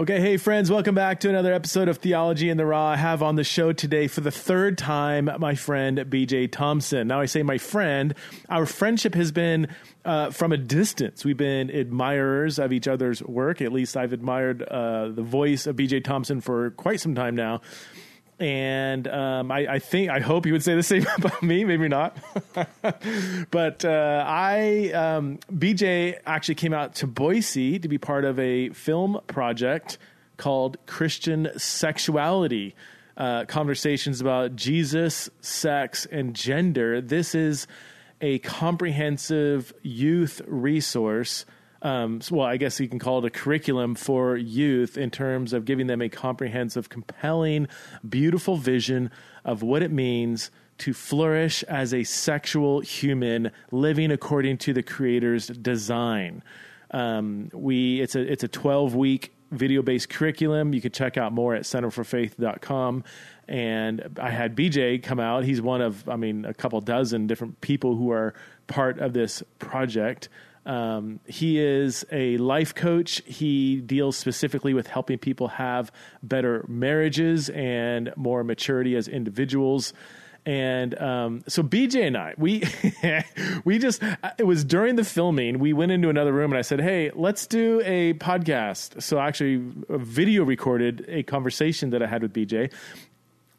Okay, hey friends, welcome back to another episode of Theology in the Raw. I have on the show today for the third time my friend BJ Thompson. Now I say my friend, our friendship has been uh, from a distance. We've been admirers of each other's work. At least I've admired uh, the voice of BJ Thompson for quite some time now. And um, I, I, think, I hope you would say the same about me. Maybe not. but uh, I, um, BJ actually came out to Boise to be part of a film project called Christian Sexuality. Uh, conversations about Jesus, sex, and gender. This is a comprehensive youth resource um, well, I guess you can call it a curriculum for youth in terms of giving them a comprehensive, compelling, beautiful vision of what it means to flourish as a sexual human living according to the Creator's design. Um, we it's a it's a twelve week video based curriculum. You can check out more at centerforfaith.com. And I had BJ come out. He's one of, I mean, a couple dozen different people who are part of this project. Um, he is a life coach. He deals specifically with helping people have better marriages and more maturity as individuals. And um, so BJ and I, we we just it was during the filming. We went into another room and I said, "Hey, let's do a podcast." So I actually video recorded a conversation that I had with BJ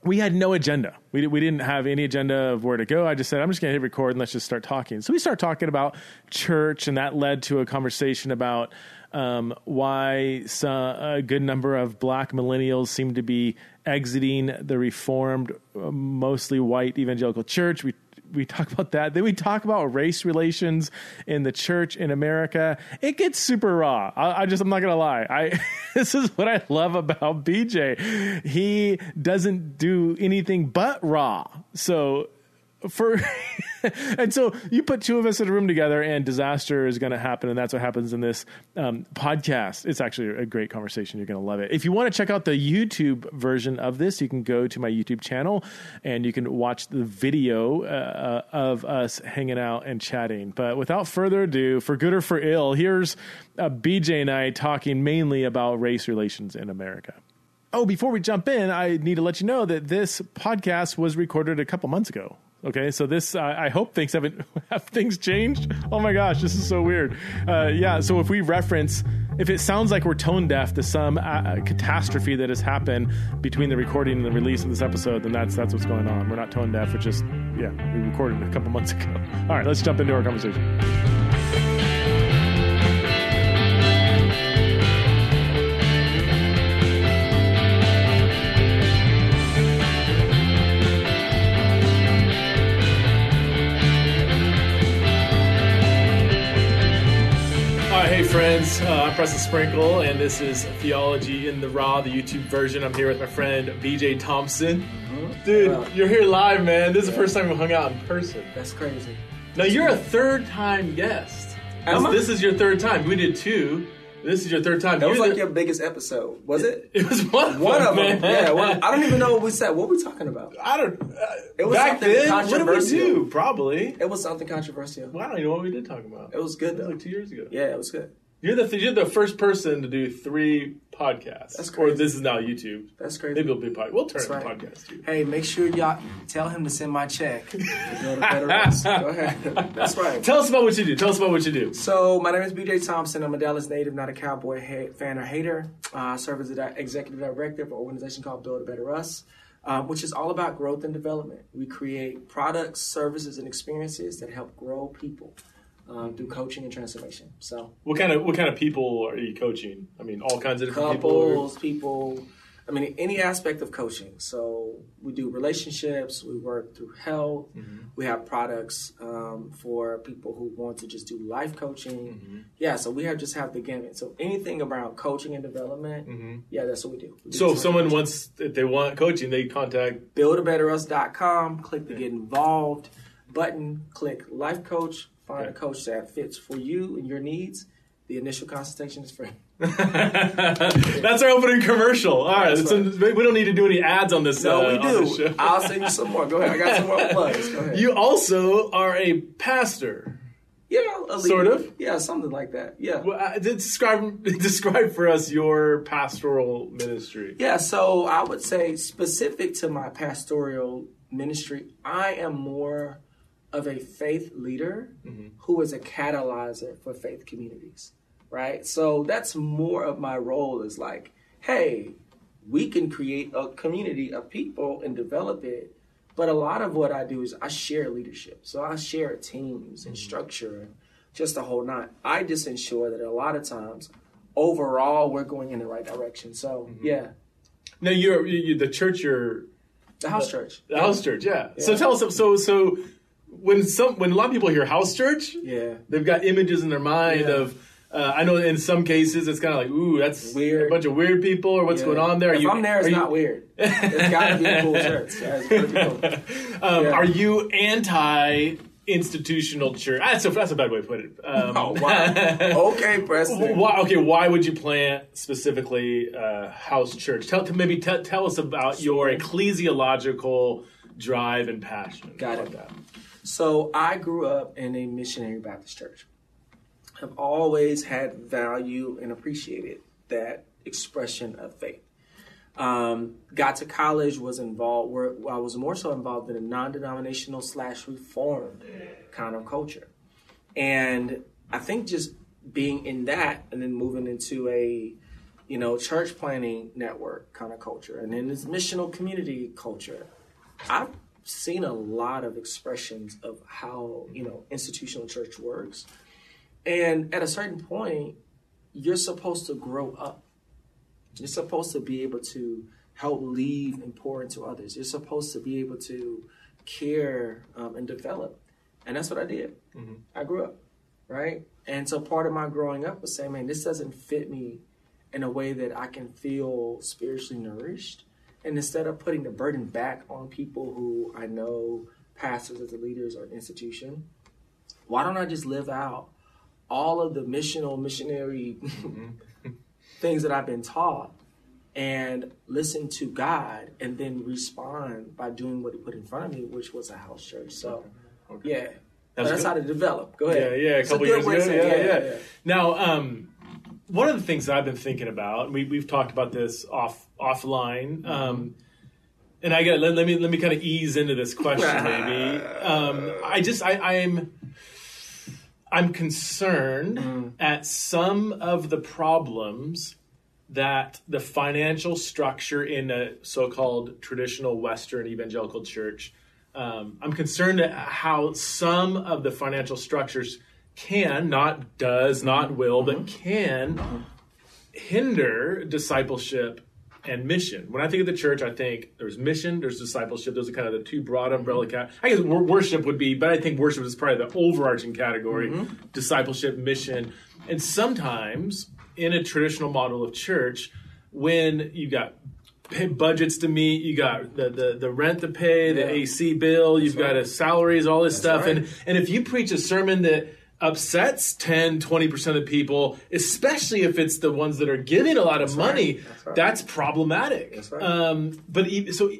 we had no agenda. We, we didn't have any agenda of where to go. I just said, I'm just going to hit record and let's just start talking. So we start talking about church, and that led to a conversation about um, why some, a good number of black millennials seem to be exiting the reformed, mostly white evangelical church. We we talk about that. Then we talk about race relations in the church in America. It gets super raw. I, I just, I'm not gonna lie. I this is what I love about BJ. He doesn't do anything but raw. So for and so you put two of us in a room together and disaster is going to happen and that's what happens in this um, podcast. It's actually a great conversation. You're going to love it. If you want to check out the youtube version of this you can go to my youtube channel and you can watch the video uh, uh of us hanging out and chatting. But without further ado for good or for ill here's uh, bj and i talking mainly about race relations in america. Oh, before we jump in, I need to let you know that this podcast was recorded a couple months ago. Okay, so this uh, I hope things haven't have things changed. Oh my gosh, this is so weird. Uh, yeah, so if we reference, if it sounds like we're tone deaf to some uh, catastrophe that has happened between the recording and the release of this episode, then that's that's what's going on. We're not tone deaf. We're just yeah, we recorded a couple months ago. All right, let's jump into our conversation. Friends. Uh, I'm Preston Sprinkle, and this is Theology in the Raw, the YouTube version. I'm here with my friend BJ Thompson. Mm-hmm. Dude, wow. you're here live, man. This is the first time we hung out in person. That's crazy. Now, you're a third time guest. This is your third time. We did two. This is your third time. That was like the, your biggest episode, was it? It was one of one them, of them. Yeah, well, I don't even know what we said. What were we talking about? I don't. Uh, it was back something then. Controversial. What did we do? Probably. It was something controversial. Well, I don't even know what we did talk about. It was good. Though. Was like two years ago. Yeah, it was good. You're the you're the first person to do three podcasts. That's crazy. Or this is now YouTube. That's crazy. Maybe it'll be. We'll turn That's it right. podcast too. Hey, make sure y'all tell him to send my check. Go ahead. That's right. Tell us about what you do. Tell us about what you do. So my name is BJ Thompson. I'm a Dallas native, not a cowboy ha- fan or hater. Uh, I serve as the executive director of an organization called Build a Better Us. Um, which is all about growth and development. We create products, services, and experiences that help grow people um, through coaching and transformation. So, what kind of what kind of people are you coaching? I mean, all kinds of different couples, people. people I mean, any aspect of coaching. So we do relationships. We work through health. Mm-hmm. We have products um, for people who want to just do life coaching. Mm-hmm. Yeah, so we have just have the gamut. So anything around coaching and development, mm-hmm. yeah, that's what we do. We do so if someone coaching. wants, if they want coaching, they contact buildabetterus.com. Click the get involved button. Click life coach Find okay. a coach that fits for you and your needs. The initial consultation is free. That's our opening commercial. All right, right. we don't need to do any ads on this. No, uh, we do. I'll send you some more. Go ahead. I got some more plugs. Go ahead. You also are a pastor. Yeah, a. Sort of? Yeah, something like that. Yeah. Well, uh, describe describe for us your pastoral ministry. Yeah, so I would say specific to my pastoral ministry, I am more of a faith leader mm-hmm. who is a catalyzer for faith communities, right? So that's more of my role is like, hey, we can create a community of people and develop it. But a lot of what I do is I share leadership. So I share teams and mm-hmm. structure and just the whole nine. I just ensure that a lot of times, overall, we're going in the right direction. So mm-hmm. yeah, Now you're you, the church. You're the house church. the house church. Yeah. So tell us. So so when some when a lot of people hear house church, Yeah. they've got images in their mind Yeah. of. Uh, I know in some cases it's kind of like, ooh, that's Weird. a bunch of weird people, or what's Yeah. going on there? Are if you, I'm there, it's you- not weird. It's got to be a cool church. Yeah, it's pretty cool. Um, Yeah. Are you anti institutional church? That's a, that's a bad way to put it. Um, Oh, wow. Okay, Preston. Why, okay, why would you plant specifically uh, house church? Tell maybe te- tell us about your ecclesiological drive and passion. Got it. that? So I grew up in a missionary Baptist church. I've always had value and appreciated that expression of faith. Um, got to college, was involved. Where I was more so involved in a non-denominational slash reformed kind of culture, and I think just being in that, and then moving into a you know church planning network kind of culture, and then this missional community culture. I've seen a lot of expressions of how you know institutional church works, and at a certain point, you're supposed to grow up. You're supposed to be able to help leave and pour into others. You're supposed to be able to care um, and develop, and that's what I did. I grew up, right? And so part of my growing up was saying, man, this doesn't fit me in a way that I can feel spiritually nourished. And instead of putting the burden back on people who I know, pastors as the leaders or institution, why don't I just live out all of the missional, missionary things that I've been taught and listen to God and then respond by doing what He put in front of me, which was a house church. So, yeah. That's That's, how to develop. Go ahead. yeah, yeah, a couple good years ago. to Yeah, say- yeah, Now, um, one of the things that I've been thinking about, and we, we've talked about this off offline, um, and I got let, let me let me kind of ease into this question. Maybe um, I just I, I'm I'm concerned at some of the problems that the financial structure in a so-called traditional Western evangelical church. Um, I'm concerned at how some of the financial structures can, not does, not mm-hmm. will, but mm-hmm. can mm-hmm. hinder discipleship and mission. When I think of the church, I think there's mission, there's discipleship. Those are kind of the two broad umbrella cat. I guess worship would be, but I think worship is probably the overarching category. Discipleship, mission, and sometimes in a traditional model of church, when you've got budgets to meet, you got the the, the rent to pay, the Yeah. AC bill, you've got right. a salaries, all this stuff, right. and and if you preach a sermon that upsets 10 20% of people especially if it's the ones that are giving a lot of money That's right. that's problematic That's right. um, but e- so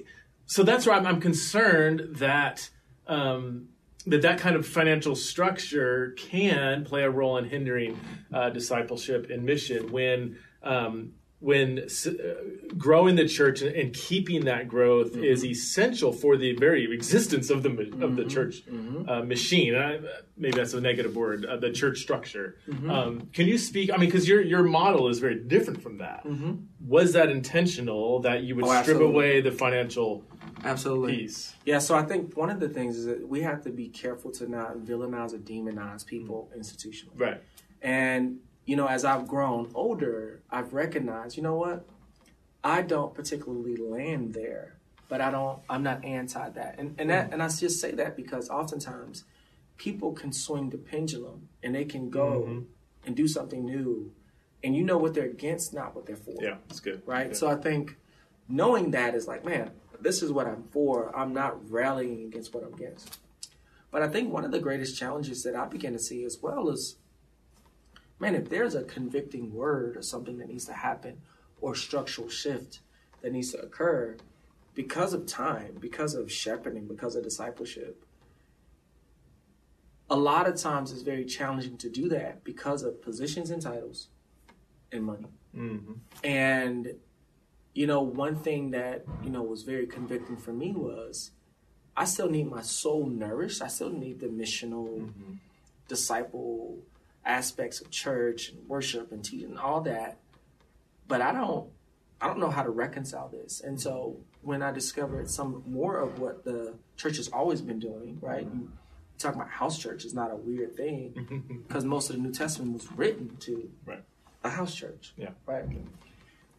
so that's why I'm, I'm concerned that um, that that kind of financial structure can play a role in hindering uh, discipleship and mission when um, when s- uh, growing the church and, and keeping that growth Mm-hmm. is essential for the very existence of the of the church Mm-hmm. uh, machine. I, maybe that's a negative word. Uh, the church structure. Mm-hmm. Um, can you speak? I mean, because your your model is very different from that. Was that intentional that you would Mm-hmm. Oh, strip absolutely. away the financial Absolutely. piece? Yeah, so I think one of the things is that we have to be careful to not villainize or demonize people Mm. institutionally. Right. And, you know, as I've grown older, I've recognized, you know what? I don't particularly land there, but I don't, I'm not anti that. And, and that, and I just say that because oftentimes people can swing the pendulum and they can go Mm-hmm. and do something new. And you know what they're against, not what they're for Yeah, that's good. right? Yeah. So I think knowing that is like, man, this is what I'm for. I'm not rallying against what I'm against. But I think one of the greatest challenges that I begin to see as well is, man, if there's a convicting word or something that needs to happen or structural shift that needs to occur because of time, because of shepherding, because of discipleship, a lot of times it's very challenging to do that because of positions and titles and money. Mm-hmm. And you know, one thing that you know was very convicting for me was I still need my soul nourished. I still need the missional, Mm-hmm. disciple aspects of church and worship and teaching and all that. But I don't, I don't know how to reconcile this. And so when I discovered some more of what the church has always been doing, right? You talk about house church is not a weird thing because most of the New Testament was written to Right. a house church, Yeah. right?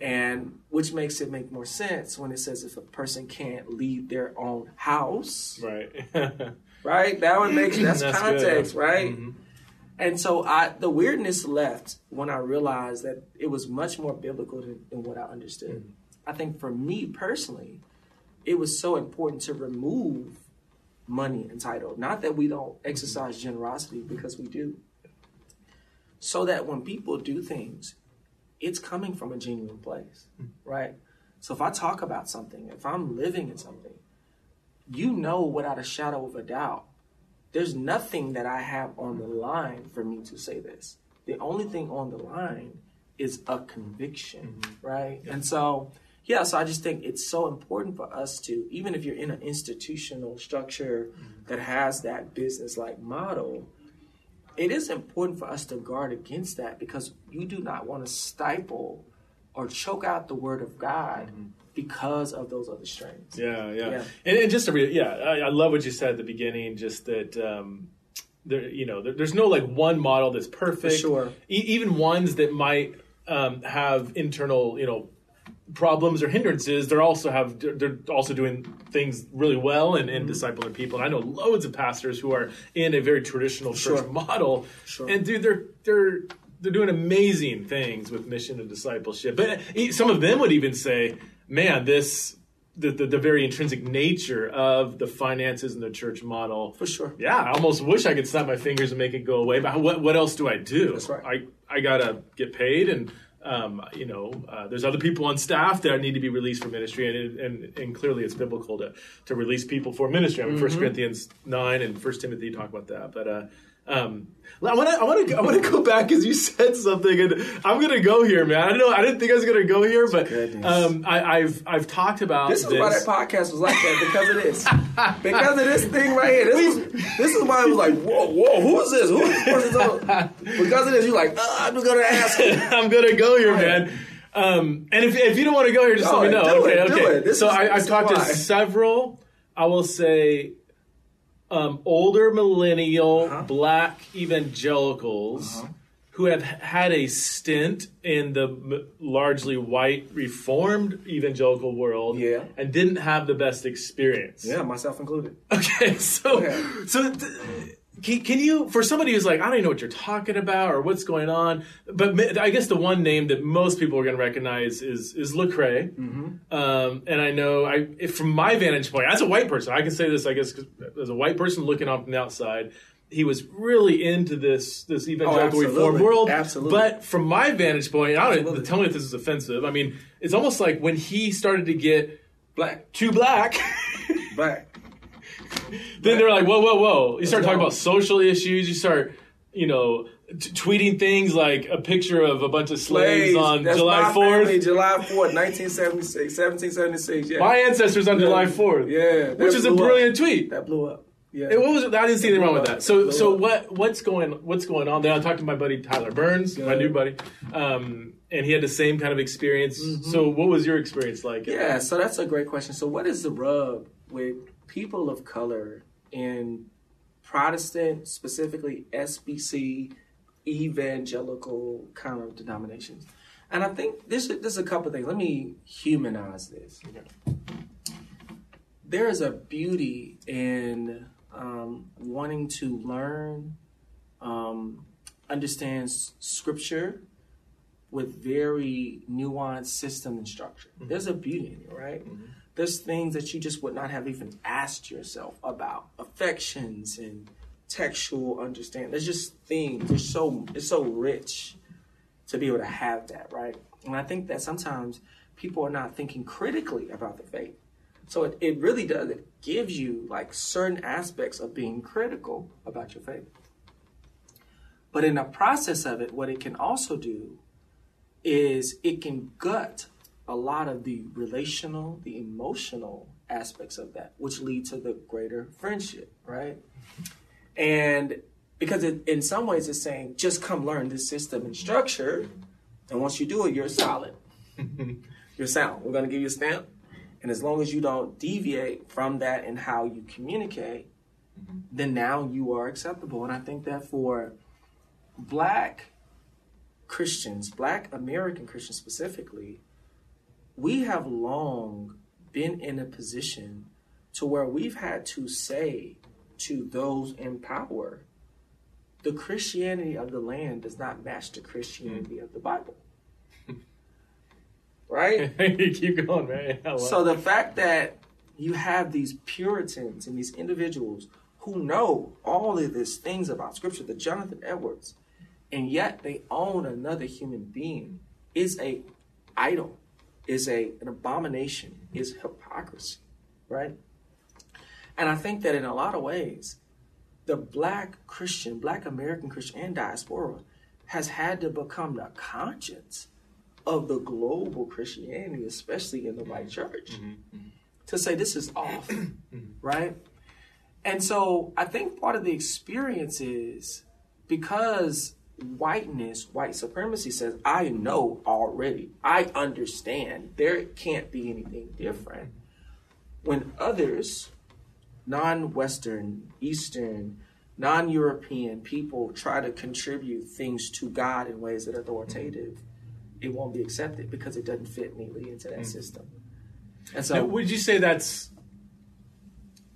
And which makes it make more sense when it says if a person can't lead their own house, Right. right? That would make that's, That's context, good. right? Mhm. And so I the weirdness left when I realized that it was much more biblical than, than what I understood. Mm-hmm. I think for me personally, it was so important to remove money and title. Not that we don't mm-hmm. exercise generosity because we do. So that when people do things, it's coming from a genuine place, mm-hmm. right? So if I talk about something, if I'm living in something, you know without a shadow of a doubt, there's nothing that I have on the line for me to say this. The only thing on the line is a conviction, mm-hmm. right? And so, yeah, so I just think it's so important for us to, even if you're in an institutional structure mm-hmm. that has that business like model, it is important for us to guard against that because you do not want to stifle or choke out the word of God mm-hmm. Because of those other strains. Yeah, yeah, Yeah. And, and just to re- yeah, I, I love what you said at the beginning. Just that um, there, you know, there, there's no like one model that's perfect. sure. E- even ones that might um, have internal, you know, problems or hindrances. They're also have they're also doing things really well and, and discipling people. And I know loads of pastors who are in a very traditional church Sure. model, Sure. and dude, they're they're they're doing amazing things with mission and discipleship. But some of them would even say, "Man, this." The, the, the very intrinsic nature of the finances and the church model For sure. yeah, I almost wish I could snap my fingers and make it go away. But what what else do I do? That's right. I I gotta get paid, and um, you know, uh, there's other people on staff that need to be released for ministry, and and, and clearly it's biblical to to release people for ministry. I mean, Mm-hmm. First Corinthians nine and First Timothy talk about that, but. Uh, um, I want to, I want to, I want to go back because you said something, and I'm gonna go here, man. I don't know, I didn't think I was gonna go here, but um, I, I've, I've talked about This is why that podcast was like that because of this. because of this thing right here. This is this is why it was like, whoa, whoa, who is this? Who is this person? Because of this, you're like, uh, I'm just gonna ask. I'm gonna go here, man. Um, and if, if you don't want to go here, just No, let me know. do okay, it, do okay. it. This so is- I, I've talked why. to several. I will say, um, older millennial Uh-huh. black evangelicals who have had a stint in the m- largely white reformed evangelical world, Yeah. and didn't have the best experience. Yeah, myself included. Okay, so Okay. so th- can, can you for somebody who's like I don't even know what you're talking about or what's going on, but I guess the one name that most people are going to recognize is is Lecrae, Mm-hmm. um, and I know I if, from my vantage point as a white person I can say this I guess 'cause as a white person looking on from the outside. He was really into this this evangelical Oh, reform world, Absolutely. but from my vantage point, I don't Absolutely. tell me if this is offensive. I mean, it's almost like when he started to get Black, too black. black. then they're like, whoa, whoa, whoa. You start talking about social issues. You start, you know, t- tweeting things like a picture of a bunch of slaves, on That's July 4th. Family, July 4th, 1976, 1776. Yeah. My ancestors on July 4th. Yeah. Which is a blew up. brilliant tweet. That blew up. Yeah. It- what was it? I didn't see anything wrong with that. So, so what what's going what's going on there? I talked to my buddy Tyler Burns, my new buddy, um, and he had the same kind of experience. So, what was your experience like? Mm-hmm. Yeah, so that's a great question. So, what is the rub with people of color in Protestant, specifically SBC, evangelical kind of denominations? And I think there's there's a couple things. Let me humanize this. There is a beauty in um, wanting to learn, um, understand scripture with very nuanced system and structure. There's a beauty in it, right? There's things that you just would not have even asked yourself about affections and textual understanding. There's just things. They're so it's so rich to be able to have that, right? And I think that sometimes people are not thinking critically about the faith. So it, it really does. It gives you like certain aspects of being critical about your faith. But in the process of it, what it can also do is it can gut a lot of the relational, the emotional aspects of that, which lead to the greater friendship, right? And because it, in some ways it's saying, just come learn this system and structure, and once you do it, you're solid. you're sound. We're going to give you a stamp. And as long as you don't deviate from that in how you communicate, then now you are acceptable. And I think that for black Christians, black American Christians specifically, we have long been in a position to where we've had to say to those in power, the Christianity of the land does not match the Christianity of the Bible. right? you keep going, man. So the fact that you have these Puritans and these individuals who know all of these things about Scripture, the Jonathan Edwards, and yet they own another human being, is a idol, is a an abomination, is hypocrisy, right? And I think that in a lot of ways, the black Christian, black American Christian, and diaspora has had to become the conscience of the global Christianity, especially in the white mm-hmm. church, mm-hmm. mm-hmm. to say this is off, mm-hmm. right? And so I think part of the experience is because whiteness, white supremacy says, I know already, I understand, there can't be anything different. When others, non Western, Eastern, non European people try to contribute things to God in ways that are authoritative, it won't be accepted because it doesn't fit neatly into that mm-hmm. system. And so, now, would you say that's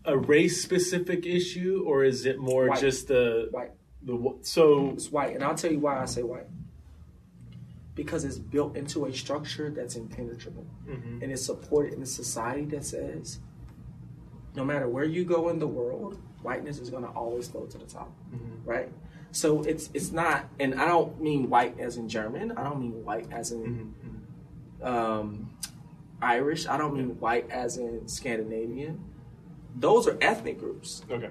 a race specific issue, or is it more white. just the white? The so it's white, and I'll tell you why I say white. Because it's built into a structure that's impenetrable, mm-hmm. and it's supported in a society that says, no matter where you go in the world, whiteness is going to always go to the top, mm-hmm. right? So it's it's not, and I don't mean white as in German. I don't mean white as in mm-hmm. um, Irish. I don't mean white as in Scandinavian. Those are ethnic groups. Okay.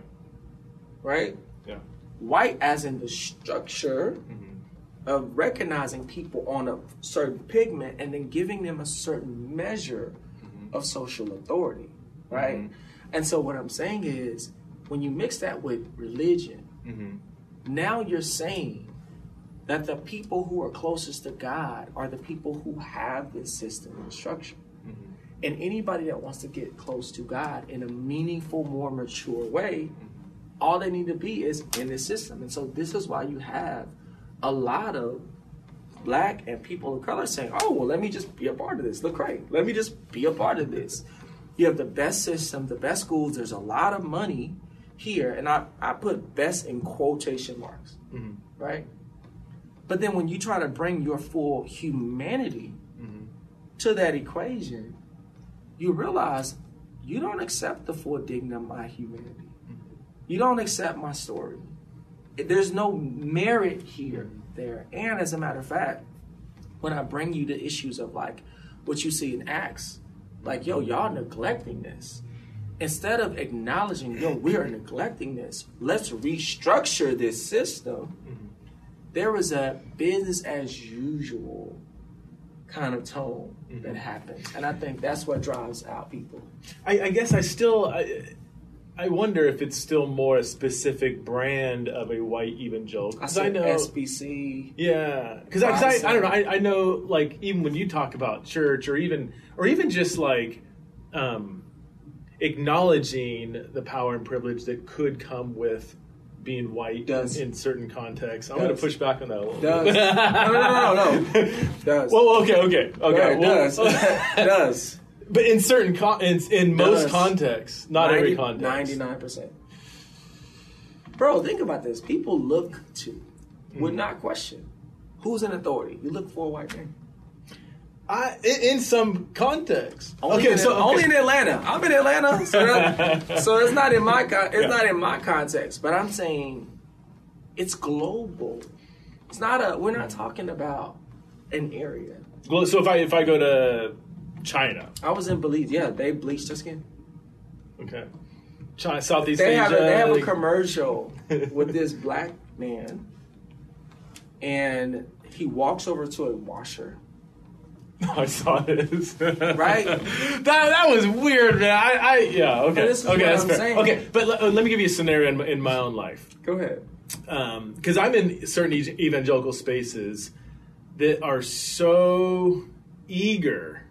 Right. Yeah. White as in the structure mm-hmm. of recognizing people on a certain pigment and then giving them a certain measure mm-hmm. of social authority. Right. Mm-hmm. And so what I'm saying is, when you mix that with religion mm-hmm. Now you're saying that the people who are closest to God are the people who have this system and structure. Mm-hmm. And anybody that wants to get close to God in a meaningful, more mature way, mm-hmm. All they need to be is in this system. And so this is why you have a lot of black and people of color saying, oh, well, let me just be a part of this. Look great. Let me just be a part of this. You have the best system, the best schools. There's a lot of money here, and I, I put best in quotation marks, mm-hmm. right? But then when you try to bring your full humanity mm-hmm. to that equation, you realize you don't accept the full dignity of my humanity. You don't accept my story. There's no merit here, there. And as a matter of fact, when I bring you the issues of like what you see in Acts, like, yo, y'all neglecting this instead of acknowledging, yo, we are neglecting this, let's restructure this system, mm-hmm. there is a business as usual kind of tone mm-hmm. that happens. And I think that's what drives out people. I, I guess I still. I, I wonder if it's still more a specific brand of a white evangelical. Because I, I, know SBC. Yeah, because I, I, don't know. I, I know like even when you talk about church or even or even just like um, acknowledging the power and privilege that could come with being white does. in certain contexts. I'm going to push back on that a little does. bit. no, no, no, no, no. Does. Well, okay, okay, okay. Well, does. does. But in certain con- in, in most contexts, not 90, every context. Ninety-nine percent. Bro, think about this. People look to, would hmm. not question, who's an authority. You look for a white man. I, in, some context. Only okay, in, so okay. only in Atlanta. I'm in Atlanta, so, that, so it's not in my it's yeah. not in my context. But I'm saying it's global. It's not a. We're not talking about an area. Well, so if I if I go to China, I was in Belize. Yeah, they bleached their skin. Okay. China, Southeast They Asia. have a, they have a commercial with this black man, and he walks over to a washer. I saw this. Right? that that was weird, man. I, I yeah. Okay. okay, what that's I'm fair. saying. Okay, but let, let me give you a scenario in my, in my own life. Go ahead. Um, because I'm in certain evangelical spaces that are so eager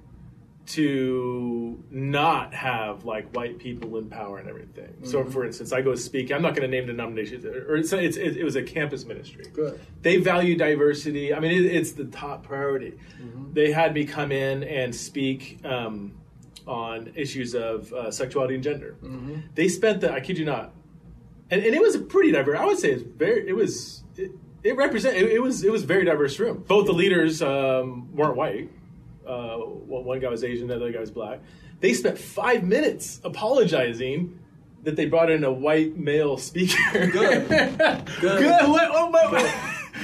to not have like white people in power and everything. So, Mm-hmm. for instance, I go speak. I'm not going to name denominations, or it's, it's it, it was a campus ministry. Good. They value diversity. I mean, it, it's the top priority. Mm-hmm. They had me come in and speak. Um, on issues of uh, sexuality and gender, Mm-hmm. they spent the I kid you not, and, and it was a pretty diverse. I would say it's very. It was. It, it represent. It, it was. It was a very diverse room. Both the leaders um, weren't white. Uh, one one guy was Asian. The other guy was black. They spent five minutes apologizing that they brought in a white male speaker. Good. Good. Good. What, oh, what-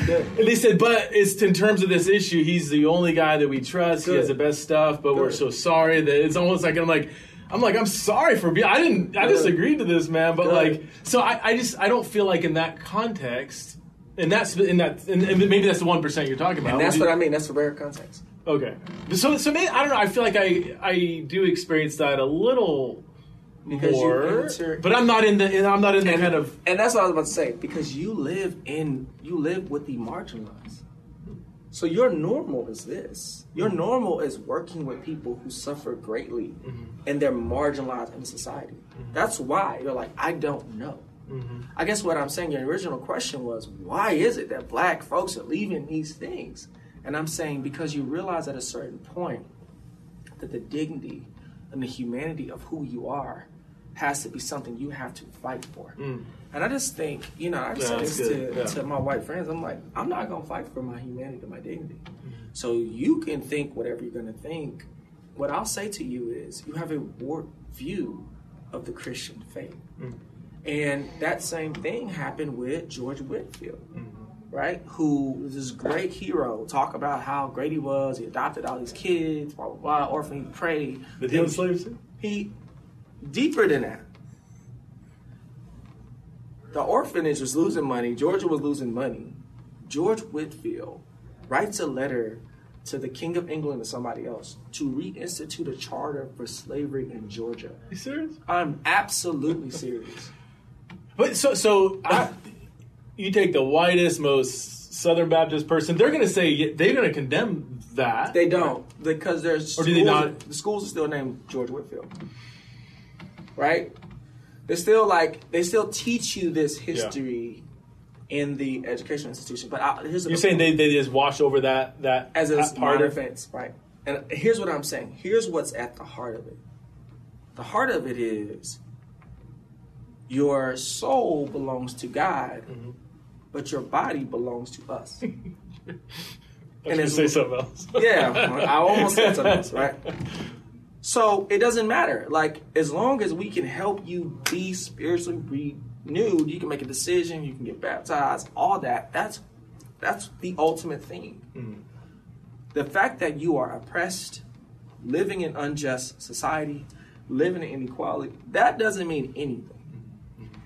Good. And they said, but it's in terms of this issue, he's the only guy that we trust. He has the best stuff, but we're so sorry that it's almost like I'm like, I'm like, I'm sorry for being. I didn't. I Good. just agreed to this, man. But Good. like, so I, I just I don't feel like in that context, and that's in that, and, maybe that's the one percent you're talking about. And that's what I mean. That's a rare context. Okay. So so maybe I don't know. I feel like I I do experience that a little Because you more, but I'm not in the. I'm not in the And, kind of. and that's what I was about to say because you live in you live with the marginalized. So your normal is this. Your normal is working with people who suffer greatly mm-hmm. and they're marginalized in society. Mm-hmm. That's why you're like, I don't know. Mm-hmm. I guess what I'm saying, your original question was, why is it that black folks are leaving these things? And I'm saying because you realize at a certain point that the dignity and the humanity of who you are has to be something you have to fight for. And I just think, you know, I Yeah, that's this to, Yeah. to my white friends. I'm like, I'm not gonna fight for my humanity, my dignity. Mm-hmm. So you can think whatever you're gonna think. What I'll say to you is, you have a warped view of the Christian faith. Mm-hmm. And that same thing happened with George Whitefield, Mm-hmm. Right? Who was this great hero, talk about how great he was. He adopted all these kids, blah, blah, blah, orphan, he prayed. Did he own slaves? He, deeper than that. The orphanage was losing money. Georgia was losing money. George Whitefield writes a letter to the King of England or somebody else to reinstitute a charter for slavery in Georgia. You serious? I'm absolutely serious. But so so I, you take the whitest, most Southern Baptist person. They're going to say they're going to condemn that. They don't because there's Or do they not? The schools are still named George Whitefield, right? They're still like they still teach you this history in the educational institution. But I, here's You're saying they, they just wash over that that as a part of offense, right? And here's what I'm saying. Here's what's at the heart of it. The heart of it is your soul belongs to God, Mm-hmm. But your body belongs to us. I was and going to it's- say something else. yeah, I almost said something else, right? So it doesn't matter. Like as long as we can help you be spiritually renewed, you can make a decision, you can get baptized, all that. That's that's the ultimate thing. Hmm. The fact that you are oppressed, living in unjust society, living in inequality, that doesn't mean anything.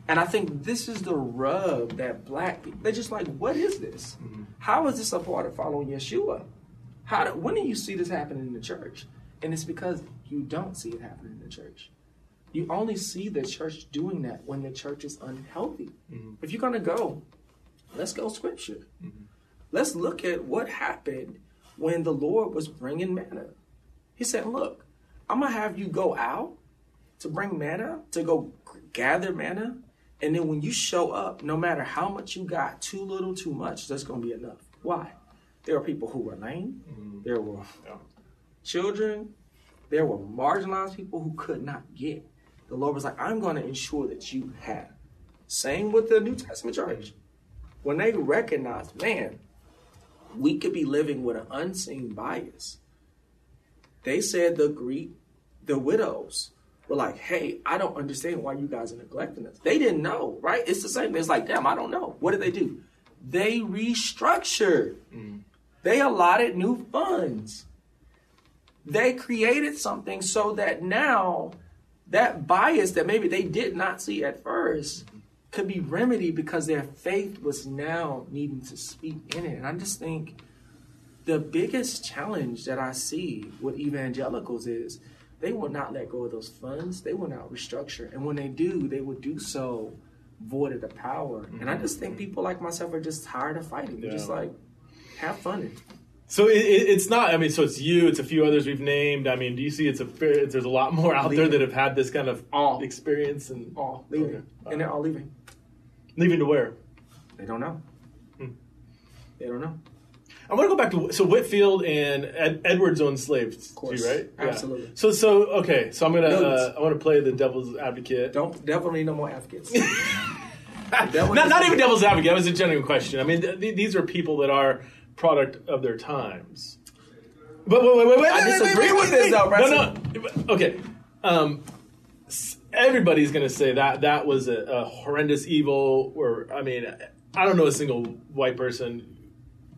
And I think this is the rub that black people, they're just like, what is this? Mm-hmm. How is this a part of following Yeshua? How do, when do you see this happening in the church? And it's because you don't see it happening in the church. You only see the church doing that when the church is unhealthy. Mm-hmm. If you're going to go, let's go scripture. Mm-hmm. Let's look at what happened when the Lord was bringing manna. He said, Look, I'm going to have you go out to bring manna, to go gather manna. And then when you show up, no matter how much you got, too little, too much, that's going to be enough. Why? There are people who were lame. Mm-hmm. There were Yeah. children. There were marginalized people who could not get. The Lord was like, I'm going to ensure that you have. Same with the New Testament church. When they recognized, man, we could be living with an unseen bias. They said the Greek, the widows were like, hey, I don't understand why you guys are neglecting us. They didn't know, right? It's the same. It's like, damn, I don't know. What did they do? They restructured. Mm. They allotted new funds. They created something so that now that bias that maybe they did not see at first could be remedied because their faith was now needing to speak in it. And I just think the biggest challenge that I see with evangelicals is they will not let go of those funds. They will not restructure. And when they do, they will do so void of the power. Mm-hmm. And I just think people like myself are just tired of fighting. They're yeah. just like, have fun. So it, it, it's not. I mean, so it's you. It's a few others we've named. I mean, do you see? It's a fair, there's a lot more out leaving. there that have had this kind of all experience and all leaving, okay. and they're all leaving. Leaving to where? They don't know. Hmm. They don't know. I want to go back to so Whitefield and Ed, Edwards owned slaves, of course, too, right? Absolutely. Yeah. So so okay, so I'm gonna uh, I want to play the devil's advocate. Don't devil need no more advocates. not, not even devil's advocate. That was a genuine question. I mean, th- th- these are people that are product of their times. But wait, wait, wait, wait I disagree with this, though, No, no. Okay. Um, everybody's going to say that that was a, a horrendous evil. Or I mean, I don't know a single white person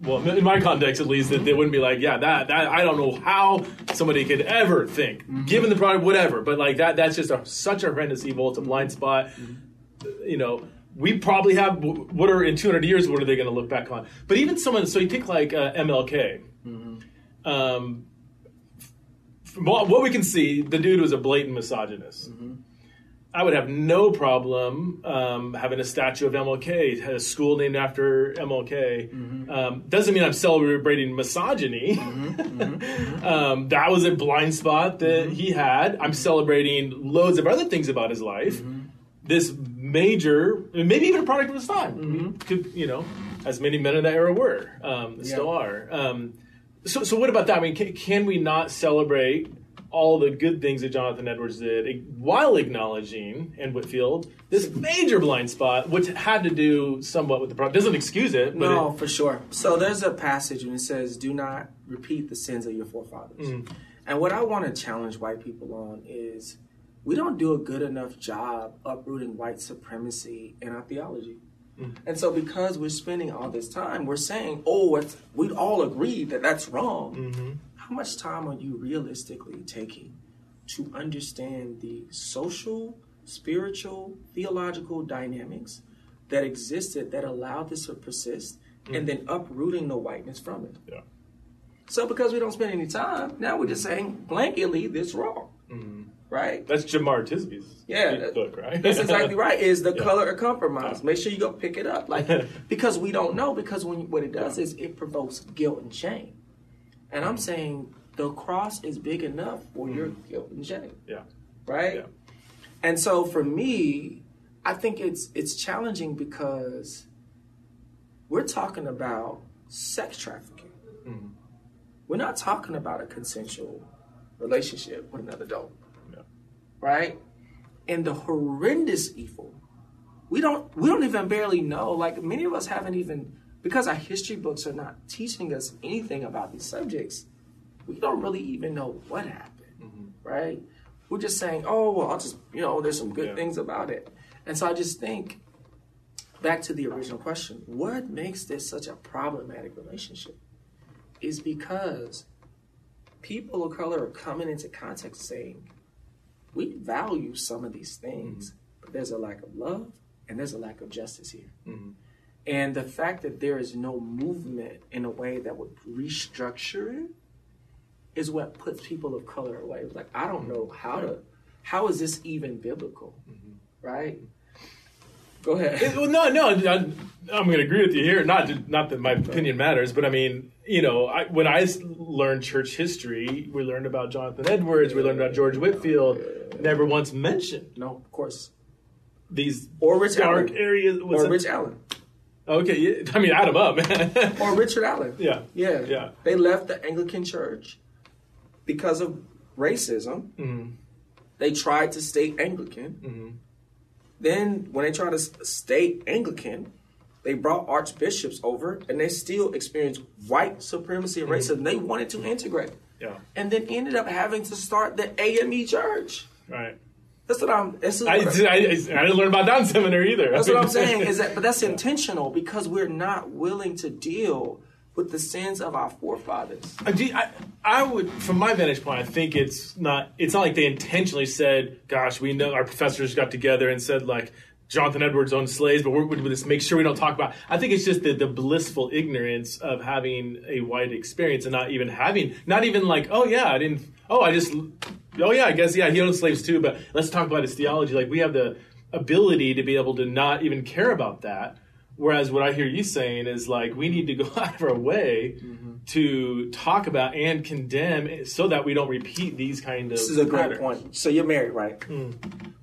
well, in my context at least, that they wouldn't be like, yeah, that that I don't know how somebody could ever think, mm-hmm. given the product, whatever. But like that, that's just a, such a horrendous evil. It's a blind spot. Mm-hmm. You know, we probably have what are in 200 years. What are they going to look back on? But even someone, so you think like uh, MLK. Mm-hmm. Um, what we can see, the dude was a blatant misogynist. Mm-hmm. I would have no problem um, having a statue of MLK, a school named after MLK. Mm-hmm. Um, doesn't mean I'm celebrating misogyny. Mm-hmm. Mm-hmm. um, that was a blind spot that mm-hmm. he had. I'm celebrating loads of other things about his life. Mm-hmm. This major, maybe even a product of his time, mm-hmm. could, you know, as many men of that era were, um, yeah. still are. Um, so, so what about that? I mean, can, can we not celebrate? All the good things that Jonathan Edwards did while acknowledging in Whitefield this major blind spot, which had to do somewhat with the problem. Doesn't excuse it. no, it, for sure. So there's a passage and it says, "Do not repeat the sins of your forefathers." Mm. And what I want to challenge white people on is we don't do a good enough job uprooting white supremacy in our theology. Mm. And so, because we're spending all this time, we're saying, "Oh, we'd all agree that that's wrong." Mm-hmm how much time are you realistically taking to understand the social, spiritual, theological dynamics that existed that allowed this to persist mm-hmm. and then uprooting the whiteness from it? Yeah. So because we don't spend any time, now we're just saying blanketly this wrong. Mm-hmm. Right? That's Jemar Tisby's yeah, book, right? that's exactly right. Is the yeah. color of compromise. Yeah. Make sure you go pick it up. Like because we don't know, because when what it does yeah. is it provokes guilt and shame. And I'm saying the cross is big enough for mm-hmm. your guilt and shame. Yeah. Right? Yeah. And so for me, I think it's it's challenging because we're talking about sex trafficking. Mm-hmm. We're not talking about a consensual relationship with another adult. Yeah. Right? And the horrendous evil. We don't we don't even barely know. Like many of us haven't even because our history books are not teaching us anything about these subjects, we don't really even know what happened, mm-hmm. right? We're just saying, oh, well, I'll just, you know, there's some good yeah. things about it. And so I just think, back to the original question, what makes this such a problematic relationship is because people of color are coming into context saying, we value some of these things, mm-hmm. but there's a lack of love and there's a lack of justice here. Mm-hmm. And the fact that there is no movement in a way that would restructure it is what puts people of color away. It's like I don't know how to how is this even biblical, mm-hmm. right? Go ahead. It, well, no, no, I, am going to agree with you here. Not not that my opinion matters, but I mean, you know, I, when I learned church history, we learned about Jonathan Edwards, we learned about George Whitefield, Never once mentioned. No, of course. These or Rich dark Allen. areas. Or Rich Allen. Okay, yeah, I mean, add them up, man. or Richard Allen. Yeah, yeah, yeah. They left the Anglican Church because of racism. Mm-hmm. They tried to stay Anglican. Mm-hmm. Then, when they tried to stay Anglican, they brought archbishops over, and they still experienced white supremacy and racism. Mm-hmm. They wanted to integrate, yeah, and then ended up having to start the AME Church. Right. That's what I'm. That's what I, I, I, didn't learn about Down Seminary either. That's what I'm saying. Is that, but that's intentional because we're not willing to deal with the sins of our forefathers. I, do- I, I would, from my vantage point, I think it's not. It's not like they intentionally said, "Gosh, we know our professors got together and said like." Jonathan Edwards owned slaves, but we're going to make sure we don't talk about. I think it's just the, the blissful ignorance of having a white experience and not even having, not even like, oh yeah, I didn't, oh I just, oh yeah, I guess yeah, he owned slaves too. But let's talk about his theology. Like we have the ability to be able to not even care about that. Whereas what I hear you saying is like we need to go out of our way mm-hmm. to talk about and condemn so that we don't repeat these kind of. This is a great point. So you're married, right? Hmm.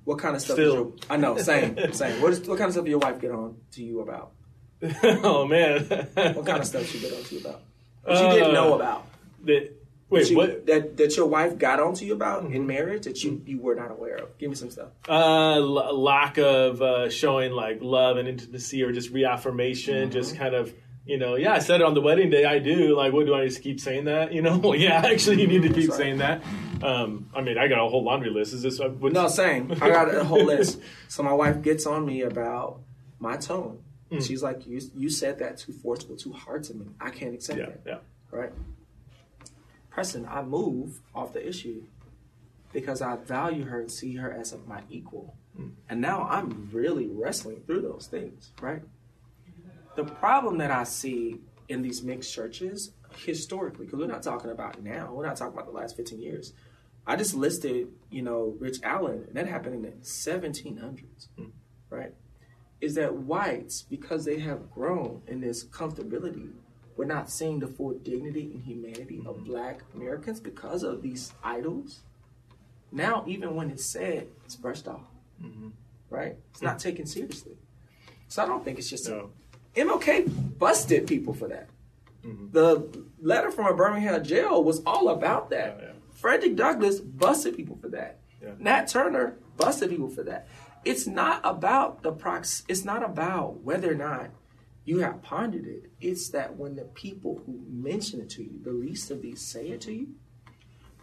What kind of stuff? Still. your- I know, same, same. What, is, what kind of stuff did your wife get on to you about? oh man. What kind of stuff she get on to you about? That you didn't know uh, about. That, wait, That you- what? That that your wife got onto you about in marriage that you you were not aware of. Give me some stuff. Uh, l- lack of uh, showing like love and intimacy, or just reaffirmation. Just kind of, you know, yeah, I said it on the wedding day. I do. Like, what do I just keep saying that? You know, well, yeah, actually, you need to keep Sorry. saying that. Um, I mean, I got a whole laundry list. Is this? uh, What's, No, same. I got a whole list. So my wife gets on me about my tone. She's like, "You you said that too forceful, too hard to me. I can't accept Yeah, that." yeah. Right. Preston, I move off the issue because I value her and see her as my equal. Hmm. And now I'm really wrestling through those things, right? The problem that I see in these mixed churches historically, because we're not talking about now, we're not talking about the last 15 years. I just listed, you know, Rich Allen, and that happened in the 1700s, hmm. right? Is that whites, because they have grown in this comfortability, we're not seeing the full dignity and humanity of mm-hmm. black Americans because of these idols. Now, even when it's said, it's brushed off, mm-hmm. right? It's not taken seriously. So I don't think it's just No. MLK busted people for that. Mm-hmm. The letter from a Birmingham jail was all about that. Yeah, yeah. Frederick Douglass busted people for that. Yeah. Nat Turner busted people for that. It's not about the prox. It's not about whether or not you have pondered it. It's that when the people who mention it to you, the least of these say it to you,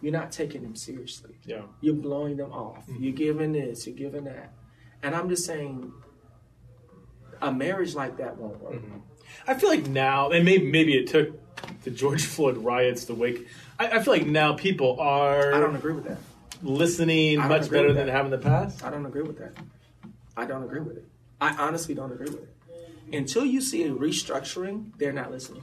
you're not taking them seriously. Yeah. You're blowing them off. Mm-hmm. You're giving this. You're giving that. And I'm just saying, a marriage like that won't work. Mm-hmm. I feel like now, and maybe maybe it took the George Floyd riots to wake. I, I feel like now people are I don't agree with that. listening much better than they have in the past. I don't agree with that. I don't agree with it. I honestly don't agree with it. Until you see a restructuring, they're not listening.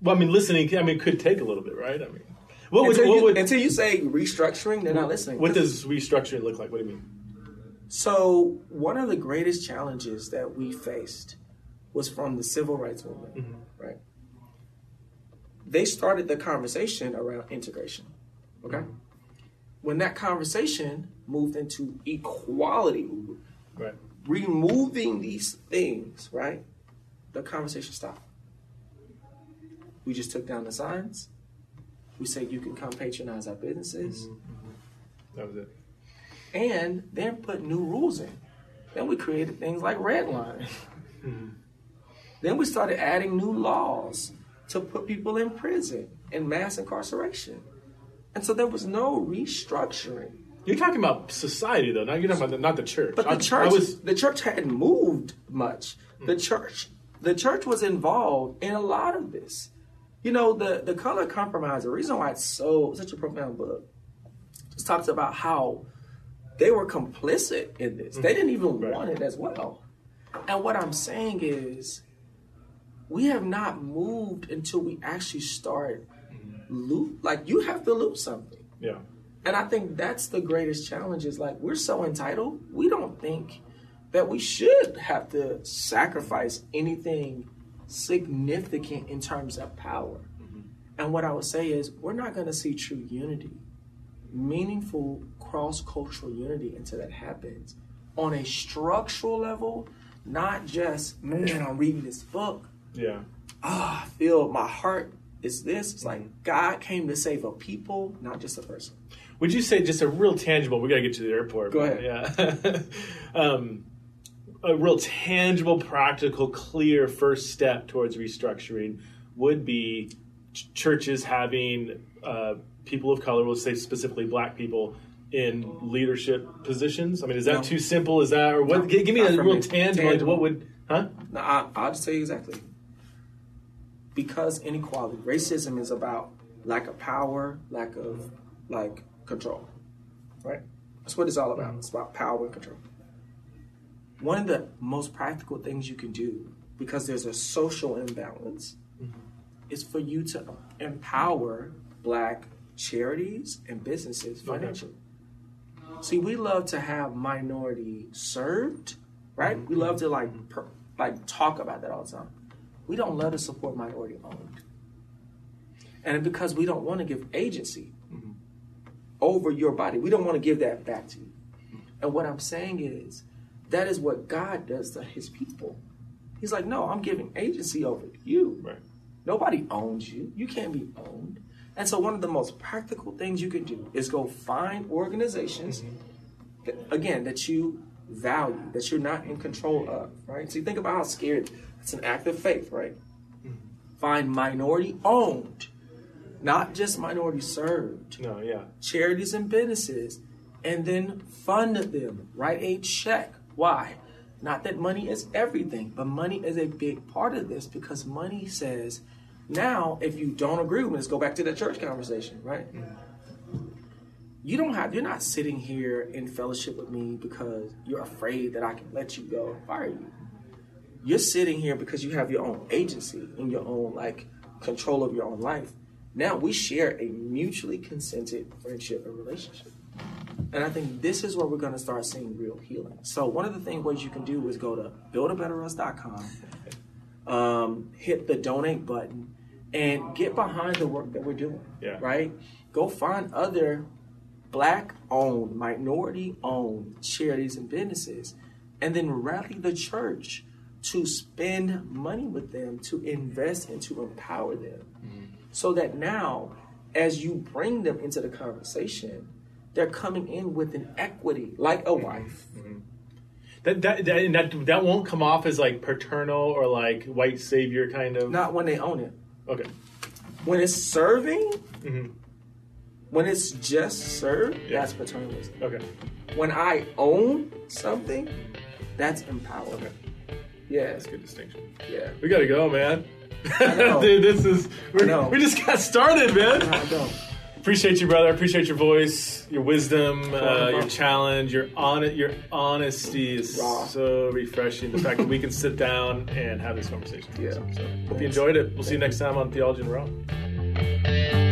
Well, I mean, listening. I mean, could take a little bit, right? I mean, what would Until, what you, would until you say restructuring, they're not listening. what does restructuring look like? What do you mean? So, one of the greatest challenges that we faced was from the civil rights movement, Mm-hmm. right? They started the conversation around integration, okay? Mm-hmm. When that conversation moved into equality, Right. Removing these things, right? The conversation stopped. We just took down the signs. We said you can come patronize our businesses. Mm-hmm, mm-hmm. That was it. and then put new rules in. Then we created things like redlining. Mm-hmm. Then we started adding new laws to put people in prison and mass incarceration. And so there was no restructuring. You're talking about society, though. Not you're talking about the, not the church. But the I- church, I was the church hadn't moved much. The hmm. church, the church was involved in a lot of this. You know, the the color compromise. The reason why it's so such a profound book just talks about how they were complicit in this. They hmm. didn't even Right. want it as well. And what I'm saying is, we have not moved until we actually start hmm. loot. Like you have to lose something. yeah. And I think that's the greatest challenge is like we're so entitled, we don't think that we should have to sacrifice anything significant in terms of power. And what I would say is we're not going to see true unity, meaningful cross cultural unity until that happens on a structural level, not just, man, I'm reading this book Yeah. ah, I feel my heart is this. It's like God came to save a people, not just a person. Would you say just a real tangible? We got to get to the airport. Go but Yeah. um, a real tangible, practical, clear first step towards restructuring would be ch- churches having uh, people of color, we'll say specifically black people, in leadership positions. I mean, is that No. too simple? Is that or what? No, gi- give me a real me. tangible. Tangible. what would? Huh? Now, I, I'll just tell you exactly. because inequality, racism is about lack of power, lack of like control, right? That's what it's all about. It's about power and control. One of the most practical things you can do, because there's a social imbalance, mm-hmm. is for you to empower black charities and businesses financially. See, we love to have minority served, right? We love to like per, like talk about that all the time. We don't love to support minority owned, and because we don't want to give agency over your body, we don't want to give that back to you. And what I'm saying is, that is what God does to His people. He's like, no, I'm giving agency over you. Right. Nobody owns you. You can't be owned. And so, one of the most practical things you can do is go find organizations, that, again, that you value, that you're not in control of, right? So, you think about how scared it's an act of faith, right? Mm-hmm. Find minority owned, not just minority served, No, yeah. charities and businesses, and then fund them. Write a check. Why? Not that money is everything, but money is a big part of this because money says, now if you don't agree with me, let's go back to that church conversation, right? Mm-hmm. You don't have, you're not sitting here in fellowship with me because you're afraid that I can let you go and fire you. You're sitting here because you have your own agency and your own like control of your own life. Now we share a mutually consented friendship and relationship. And I think this is where we're going to start seeing real healing. So one of the things ways you can do is go to buildabetterus.com, um, hit the donate button, and get behind the work that we're doing. Yeah. Right? Go find other black owned, minority owned charities and businesses, and then rally the church to spend money with them, to invest and to empower them. So that now, as you bring them into the conversation, they're coming in with an equity, like a wife. That that that, and that that won't come off as like paternal or like white savior kind of. Not when they own it. Okay. When it's serving, hmm when it's just served, Yeah. that's paternalism. Okay. When I own something, that's empowerment. Okay. Yeah, That's a good distinction. yeah. We gotta go, man. Dude, this is we just got started, man. Appreciate you, brother. Appreciate your voice, your wisdom, uh, your challenge, your on your honesty is Raw. so refreshing. The fact that we can sit down and have this conversation. Yeah. So hope you enjoyed it. We'll see you next time on Theology in Raw.